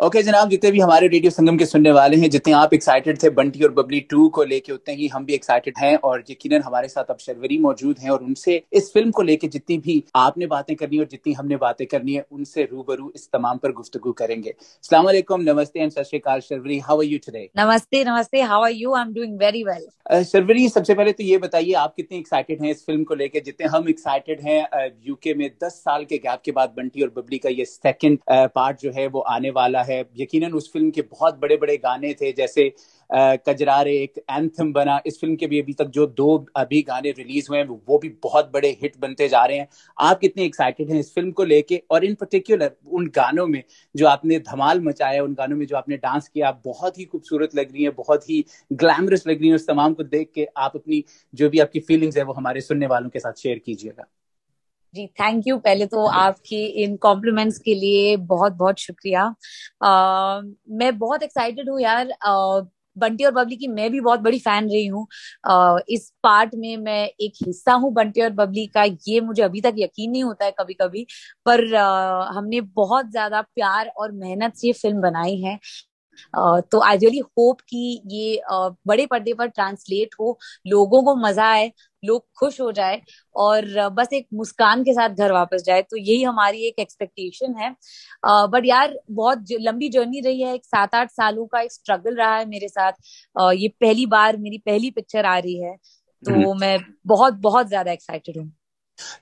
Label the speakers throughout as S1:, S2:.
S1: Okay okay, जनाब जितने भी हमारे रेडियो संगम के सुनने वाले हैं जितने आप एक्साइटेड थे बंटी और बबली टू को लेके उतने ही हम भी एक्साइटेड हैं और यकीनन हमारे साथ अब शर्वरी मौजूद हैं और उनसे इस फ़िल्म को लेके जितनी भी आपने बातें करनी और जितनी हमने बातें करनी है उनसे रूबरू इस तमाम पर गुफ्तगु करेंगे। सलामकुम नमस्ते एंड सत Sharvari. How are you today
S2: नमस्ते नमस्ते। How are you I am doing very well
S1: Sharvari सबसे पहले तो ये बताइए आप कितने एक्साइटेड हैं इस फ़िल्म को लेके? जितने हम एक्साइटेड हैं यूके में दस साल के गैप के बाद बंटी और बबली का ये सेकेंड पार्ट जो है वो आने वाला है। यकीनन उस फ़िल्म के बहुत बड़े बड़े गाने थे, जैसे कजरारे एक एंथम बना। इस फ़िल्म के भी अभी तक जो दो अभी गाने रिलीज़ हुए हैं, वो भी बहुत बड़े हिट बनते जा रहे हैं। आप कितने एक्साइटेड हैं इस फ़िल्म को लेके? और इन पर्टिकुलर उन गानों में जो आपने धमाल मचाया उन गानों में जो आपने डांस किया बहुत ही खूबसूरत लग रही है, बहुत ही ग्लैमरस लग रही है। उस तमाम को देख के आप अपनी जो भी आपकी फीलिंग्स है, वो हमारे सुनने वालों के साथ शेयर कीजिएगा।
S2: जी थैंक यू पहले तो आपकी इन कॉम्प्लीमेंट्स के लिए बहुत बहुत शुक्रिया। uh, मैं बहुत एक्साइटेड हूँ यार। uh, बंटी और बबली की मैं भी बहुत बड़ी फ़ैन रही हूँ। इस पार्ट में मैं एक हिस्सा हूँ बंटी और बबली का। ये मुझे अभी तक यकीन नहीं होता है कभी कभी पर आ, हमने बहुत ज़्यादा प्यार और मेहनत से ये फ़िल्म बनाई है। तो आई रियली होप कि ये बड़े पर्दे पर ट्रांसलेट हो लोगों को मज़ा आए लोग खुश हो जाए और बस एक मुस्कान के साथ घर वापस जाए तो यही हमारी एक एक्सपेक्टेशन है। बट यार बहुत लंबी जर्नी रही है एक सात आठ सालों का एक स्ट्रगल रहा है मेरे साथ। ये पहली बार मेरी पहली पिक्चर आ रही है तो हम्म। मैं बहुत बहुत ज़्यादा एक्साइटेड हूँ।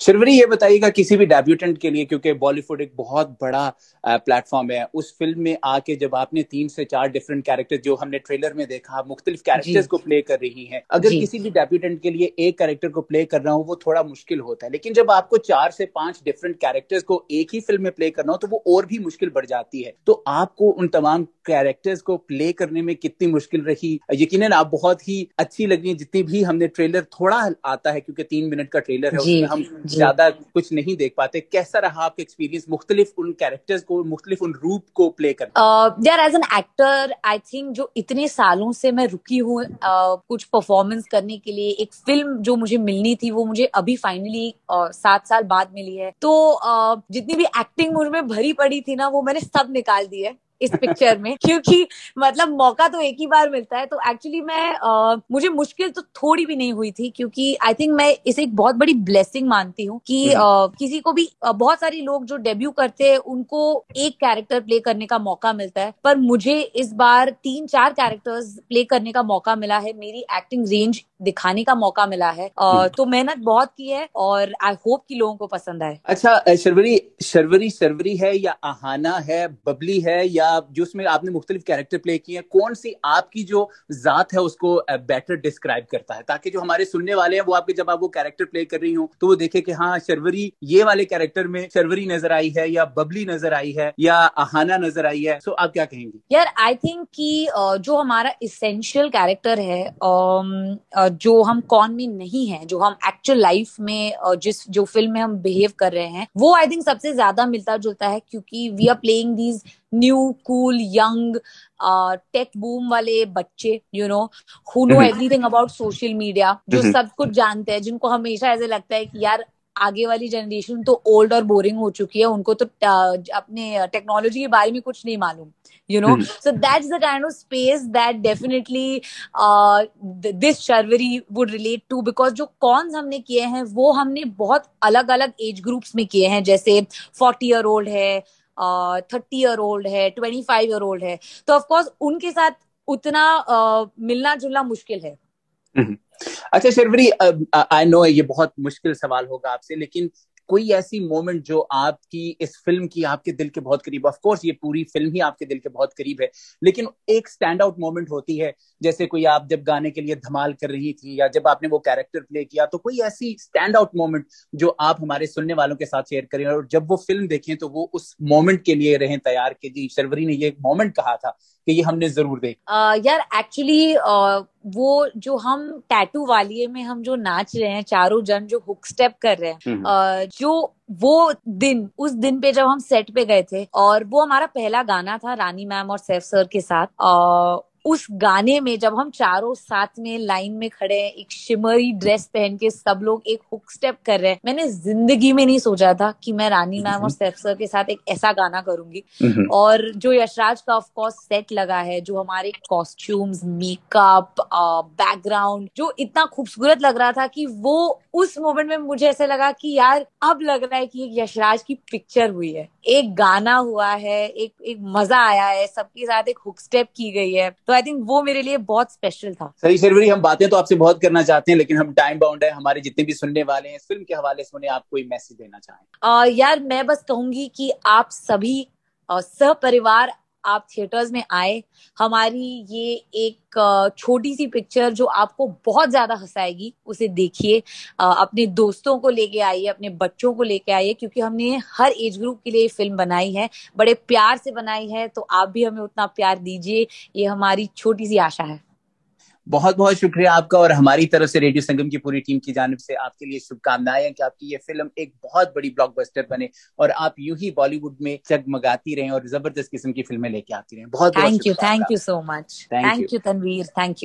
S1: शिरवरी ये बताइएगा किसी भी डेब्यूटेंट के लिए क्योंकि बॉलीवुड एक बहुत बड़ा प्लेटफॉर्म है। उस फ़िल्म में आके जब आपने तीन से चार डिफरेंट कैरेक्टर जो हमने ट्रेलर में देखा मुख्तलिफ़ कैरेक्टर्स को प्ले कर रही हैं। अगर किसी भी डेब्यूटेंट के लिए एक कैरेक्टर को प्ले करना हो वो थोड़ा मुश्किल होता है। लेकिन जब आपको चार से पाँच डिफरेंट कैरेक्टर्स को एक ही फ़िल्म में प्ले करना हो तो वो और भी मुश्किल बढ़ जाती है। तो आपको उन तमाम कैरेक्टर्स को प्ले करने में कितनी मुश्किल रही। यकीन आप बहुत ही अच्छी लगी जितनी भी हमने ट्रेलर थोड़ा आता है क्योंकि तीन मिनट का ट्रेलर है उसमें हम ज़्यादा कुछ नहीं देख पाते। कैसा रहा आपका एक्सपीरियंस मुख्तलिफ़ उन कैरेक्टर्स को मुख्तलिफ़ उन रूप को प्ले कर
S2: यार as an actor I think जो इतने सालों से मैं रुकी हूँ uh, कुछ परफॉर्मेंस करने के लिए एक फ़िल्म जो मुझे मिलनी थी वो मुझे अभी फाइनली uh, सात साल बाद मिली है। तो uh, जितनी भी एक्टिंग मुझमें भरी पड़ी थी ना वो मैंने सब निकाल दी है। इस पिक्चर में क्योंकि मतलब मौका तो एक ही बार मिलता है तो एक्चुअली मैं आ, मुझे मुश्किल तो थोड़ी भी नहीं हुई थी क्योंकि आई थिंक मैं इसे एक बहुत बड़ी ब्लेसिंग मानती हूँ कि आ, हम्म। किसी को भी आ, बहुत सारे लोग जो डेब्यू करते हैं उनको एक कैरेक्टर प्ले करने का मौका मिलता है पर मुझे इस बार तीन चार कैरेक्टर्स प्ले करने का मौका मिला है मेरी एक्टिंग रेंज दिखाने का मौका मिला है हम्म। तो मेहनत बहुत की है और आई होप कि लोगों को पसंद आए
S1: अच्छा शर्वरी शर्वरी शर्वरी है या आहाना है बबली है या जो उसमें आपने मुख्तलिफ़ कैरेक्टर प्ले किए हैं, कौन सी आपकी जो जात है उसको बेटर डिस्क्राइब करता है? ताकि जो हमारे सुनने वाले हैं, वो आपके जब आप वो कैरेक्टर प्ले कर रही हो तो वो देखे कि हाँ शर्वरी, ये वाले कैरेक्टर में शर्वरी नज़र आई है, या बबली नज़र आई है, या आहाना नज़र आई है। सो आप क्या कहेंगी?
S2: यार आई थिंक कि जो हमारा इसेंशियल कैरेक्टर है जो हम कौन में नहीं है, जो हम एक्चुअल लाइफ में जिस, जो फ़िल्म में हम बिहेव कर रहे हैं, वो आई थिंक सबसे ज़्यादा मिलता जुलता है, क्योंकि we are playing these new cool young tech boom वाले बच्चे you know who know everything about social media जो mm-hmm. सब कुछ जानते हैं जिनको हमेशा ऐसे लगता है कि यार आगे वाली जनरेशन तो ओल्ड और बोरिंग हो चुकी है उनको तो अपने टेक्नोलॉजी के बारे में कुछ नहीं मालूम you know so so that's the kind space that definitely uh, this Sharvari would relate to because जो कॉन्स हमने किए हैं वो हमने बहुत अलग अलग एज ग्रुप्स में किए हैं जैसे फोर्टी ईयर ओल्ड है थर्टी ईयर ओल्ड है ट्वेंटी फाइव ईयर ओल्ड है तो ऑफकोर्स उनके साथ उतना uh, मिलना जुलना मुश्किल है
S1: हम्म। अच्छा शर्वरी आई नो ये बहुत मुश्किल सवाल होगा आपसे लेकिन कोई ऐसी मोमेंट जो आपकी इस फ़िल्म की आपके दिल के बहुत करीब ऑफ़ कोर्स ये पूरी फ़िल्म ही आपके दिल के बहुत करीब है। लेकिन एक स्टैंड आउट मोमेंट होती है, जैसे कोई आप जब गाने के लिए धमाल कर रही थी या जब आपने वो कैरेक्टर प्ले किया तो कोई ऐसी स्टैंड आउट मोमेंट जो आप हमारे सुनने वालों के साथ शेयर करें। और जब वो फ़िल्म देखें तो वो उस मोमेंट के लिए रहें तैयार के। जी, शर्वरी ने ये मोमेंट कहा था कि ये हमने ज़रूर देख।
S2: uh, यार एक्चुअली uh, वो जो हम टैटू वालिए में हम जो नाच रहे हैं चारों जन जो हुक स्टेप कर रहे हैं uh, जो वो दिन उस दिन पे जब हम सेट पे गए थे और वो हमारा पहला गाना था रानी मैम और सैफ सर के साथ उस गाने में जब हम चारों साथ में लाइन में खड़े हैं एक शिमरी ड्रेस पहन के सब लोग एक हुक स्टेप कर रहे हैं मैंने ज़िंदगी में नहीं सोचा था कि मैं रानी मैम और सैफ सर के साथ एक ऐसा गाना करूँगी। और जो यशराज का ऑफकोर्स सेट लगा है जो हमारे कॉस्ट्यूम्स मेकअप बैकग्राउंड जो इतना खूबसूरत लग रहा था कि वो उस मोमेंट में मुझे ऐसा लगा कि यार अब लग रहा है कि एक यशराज की पिक्चर हुई है। एक गाना हुआ है एक एक मज़ा आया है सबके साथ एक हुक स्टेप की गई है। तो आई थिंक वो मेरे लिए बहुत स्पेशल था।
S1: सही शर्वरी हम बातें तो आपसे बहुत करना चाहते हैं लेकिन हम टाइम बाउंड है। हमारे जितने भी सुनने वाले हैं फ़िल्म के हवाले से उन्हें आप कोई मैसेज देना चाहें।
S2: यार मैं बस कहूँगी कि आप सभी सह परिवार आप थिएटर्स में आए, हमारी ये एक छोटी सी पिक्चर जो आपको बहुत ज़्यादा हंसाएगी, उसे देखिए। अपने दोस्तों को लेके आइए, अपने बच्चों को लेके आइए, क्योंकि हमने हर एज ग्रुप के लिए फ़िल्म बनाई है। बड़े प्यार से बनाई है तो आप भी हमें उतना प्यार दीजिए। ये हमारी छोटी सी आशा है।
S1: बहुत बहुत शुक्रिया आपका और हमारी तरफ़ से रेडियो संगम की पूरी टीम की जानब से आपके लिए शुभकामनाएँ कि आपकी ये फ़िल्म एक बहुत बड़ी ब्लॉकबस्टर बने और आप यू ही बॉलीवुड में जगमगाती रहें और ज़बरदस्त किस्म की फ़िल्में लेके आती रहें। बहुत
S2: thank you thank you so much thank you Tanveer thank you